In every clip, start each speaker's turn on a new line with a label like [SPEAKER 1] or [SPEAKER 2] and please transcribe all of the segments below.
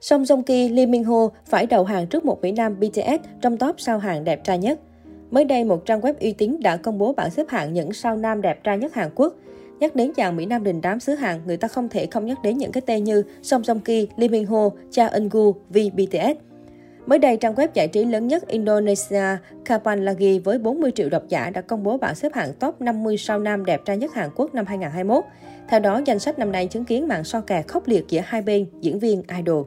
[SPEAKER 1] Song Jong Ki, Lee Min Ho phải đầu hàng trước một Mỹ Nam BTS trong top sao hàng đẹp trai nhất. Mới đây, một trang web uy tín đã công bố bảng xếp hạng những sao nam đẹp trai nhất Hàn Quốc. Nhắc đến chàng Mỹ Nam đình đám xứ Hàn, người ta không thể không nhắc đến những cái tên như Song Jong Ki, Lee Min Ho, Cha Eun Gu, V BTS. Mới đây, trang web giải trí lớn nhất Indonesia, Kapan Lagi với 40 triệu độc giả đã công bố bảng xếp hạng top 50 sao nam đẹp trai nhất Hàn Quốc năm 2021. Theo đó, danh sách năm nay chứng kiến màn so kè khốc liệt giữa hai bên diễn viên idol.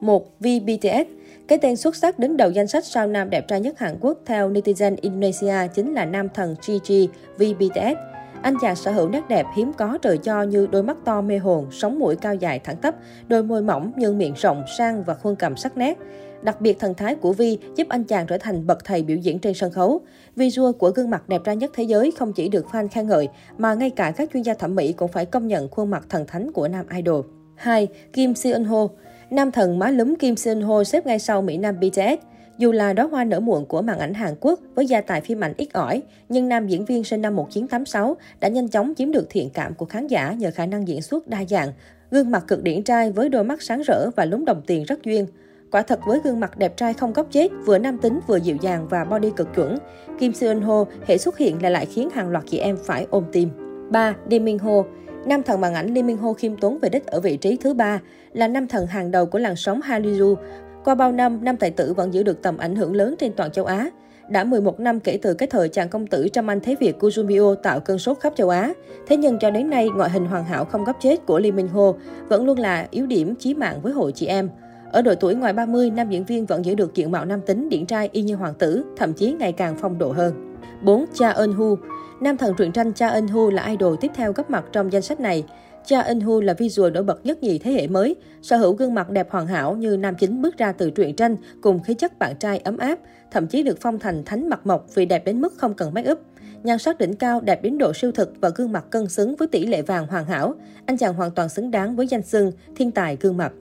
[SPEAKER 1] 1. bts Cái tên xuất sắc đứng đầu danh sách sao nam đẹp trai nhất Hàn Quốc theo netizen Indonesia chính là nam thần Gigi bts Anh chàng sở hữu nét đẹp hiếm có trời cho như đôi mắt to mê hồn, sống mũi cao dài thẳng tắp, đôi môi mỏng nhưng miệng rộng, sang và khuôn cầm sắc nét. Đặc biệt thần thái của Vi giúp anh chàng trở thành bậc thầy biểu diễn trên sân khấu. Visual của gương mặt đẹp trai nhất thế giới không chỉ được fan khen ngợi, mà ngay cả các chuyên gia thẩm mỹ cũng phải công nhận khuôn mặt thần thánh của nam idol. 2. Kim Seon Ho Nam thần má lúm Kim Seon Ho xếp ngay sau Mỹ Nam BTS. Dù là đóa hoa nở muộn của màn ảnh Hàn Quốc với gia tài phim ảnh ít ỏi, nhưng nam diễn viên sinh năm 1986 đã nhanh chóng chiếm được thiện cảm của khán giả nhờ khả năng diễn xuất đa dạng. Gương mặt cực điển trai với đôi mắt sáng rỡ và lúng đồng tiền rất duyên. Quả thật với gương mặt đẹp trai không góc chết, vừa nam tính vừa dịu dàng và body cực chuẩn, Kim Seon Ho hệ xuất hiện là lại khiến hàng loạt chị em phải ôm tim. 3. Lee Min Ho Nam thần màn ảnh Lee Min Ho khiêm tốn về đích ở vị trí thứ ba, là nam thần hàng đầu của làn sóng Hallyu. Qua bao năm, nam tài tử vẫn giữ được tầm ảnh hưởng lớn trên toàn châu Á. Đã 11 năm kể từ cái thời chàng công tử trăm anh thế Việt Kuzumio tạo cơn sốt khắp châu Á. Thế nhưng cho đến nay, ngoại hình hoàn hảo không góc chết của Lee Min Ho vẫn luôn là yếu điểm chí mạng với hội chị em. Ở độ tuổi ngoài 30, nam diễn viên vẫn giữ được diện mạo nam tính điển trai y như hoàng tử, thậm chí ngày càng phong độ hơn. 4. Cha Eun Hu Nam thần truyện tranh Cha Eun Hu là idol tiếp theo góp mặt trong danh sách này. Cha Eun Hu là visual nổi bật nhất nhì thế hệ mới, sở hữu gương mặt đẹp hoàn hảo như nam chính bước ra từ truyện tranh cùng khí chất bạn trai ấm áp, thậm chí được phong thành thánh mặt mộc vì đẹp đến mức không cần make up. Nhan sắc đỉnh cao, đẹp đến độ siêu thực và gương mặt cân xứng với tỷ lệ vàng hoàn hảo. Anh chàng hoàn toàn xứng đáng với danh xưng thiên tài gương mặt.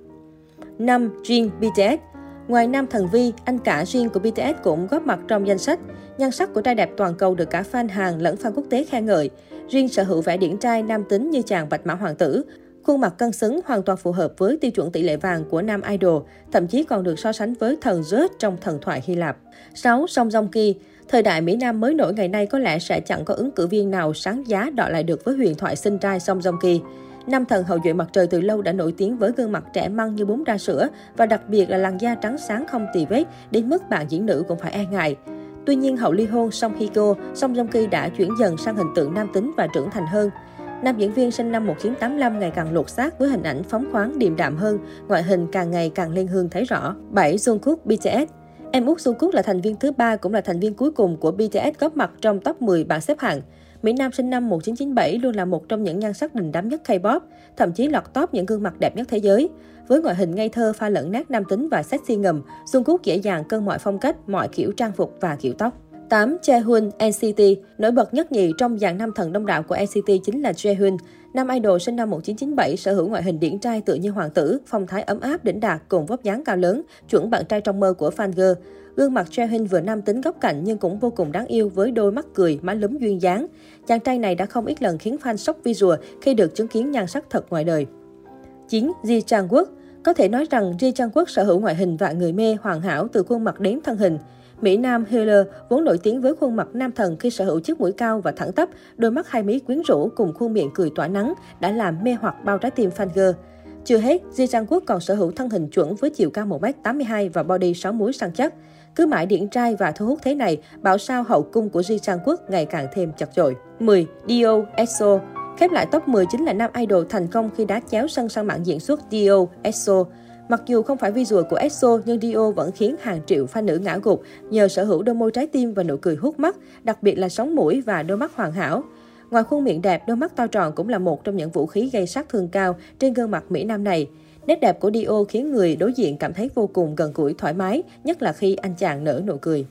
[SPEAKER 1] 5. Jin BTS Ngoài nam thần Vi, anh cả Jin của BTS cũng góp mặt trong danh sách. Nhan sắc của trai đẹp toàn cầu được cả fan Hàn lẫn fan quốc tế khen ngợi. Jin sở hữu vẻ điển trai nam tính như chàng bạch mã hoàng tử. Khuôn mặt cân xứng hoàn toàn phù hợp với tiêu chuẩn tỷ lệ vàng của nam idol, thậm chí còn được so sánh với thần Zeus trong thần thoại Hy Lạp. 6. Song Jong Ki Thời đại Mỹ Nam mới nổi ngày nay có lẽ sẽ chẳng có ứng cử viên nào sáng giá đọ lại được với huyền thoại sinh trai Song Jong Ki. Nam thần hậu duệ mặt trời từ lâu đã nổi tiếng với gương mặt trẻ măng như bún ra sữa và đặc biệt là làn da trắng sáng không tì vết, đến mức bạn diễn nữ cũng phải e ngại. Tuy nhiên, hậu ly hôn Song Hye Kyo, Song Joong Ki đã chuyển dần sang hình tượng nam tính và trưởng thành hơn. Nam diễn viên sinh năm 1985 ngày càng lột xác với hình ảnh phóng khoáng điềm đạm hơn, ngoại hình càng ngày càng lên hương thấy rõ. 7. Jungkook BTS Em út Jungkook là thành viên thứ ba cũng là thành viên cuối cùng của BTS góp mặt trong top 10 bảng xếp hạng. Mỹ Nam sinh năm 1997 luôn là một trong những nhan sắc đình đám nhất K-pop, thậm chí lọt top những gương mặt đẹp nhất thế giới. Với ngoại hình ngây thơ pha lẫn nét nam tính và sexy ngầm, Jungkook dễ dàng cân mọi phong cách, mọi kiểu trang phục và kiểu tóc. 8. Jaehoon NCT Nổi bật nhất nhì trong dàn nam thần đông đảo của NCT chính là Jaehoon. Nam idol sinh năm 1997 sở hữu ngoại hình điển trai tựa như hoàng tử, phong thái ấm áp đỉnh đạt cùng vóc dáng cao lớn, chuẩn bạn trai trong mơ của fan girl. Gương mặt Jaehoon vừa nam tính góc cạnh nhưng cũng vô cùng đáng yêu với đôi mắt cười, má lúm duyên dáng. Chàng trai này đã không ít lần khiến fan sốc visual khi được chứng kiến nhan sắc thật ngoài đời. 9. Ji Chang Wook Có thể nói rằng Ji Chang Wook sở hữu ngoại hình và người mê hoàn hảo từ khuôn mặt đến thân hình. Mỹ Nam Healer vốn nổi tiếng với khuôn mặt nam thần khi sở hữu chiếc mũi cao và thẳng tắp, đôi mắt hai mí quyến rũ cùng khuôn miệng cười tỏa nắng đã làm mê hoặc bao trái tim fan girl. Chưa hết, Ji Trang Quốc còn sở hữu thân hình chuẩn với chiều cao 1m82 và body 6 múi săn chắc. Cứ mãi điển trai và thu hút thế này, bảo sao hậu cung của Ji Trang Quốc ngày càng thêm chật chội. 10. Dio EXO Khép lại top 10 chính là nam idol thành công khi đá chéo sân sang mạng diễn xuất Dio EXO. Mặc dù không phải visual của EXO, nhưng Dio vẫn khiến hàng triệu fan nữ ngã gục nhờ sở hữu đôi môi trái tim và nụ cười hút mắt, đặc biệt là sóng mũi và đôi mắt hoàn hảo. Ngoài khuôn miệng đẹp, đôi mắt to tròn cũng là một trong những vũ khí gây sát thương cao trên gương mặt Mỹ Nam này. Nét đẹp của Dio khiến người đối diện cảm thấy vô cùng gần gũi thoải mái, nhất là khi anh chàng nở nụ cười.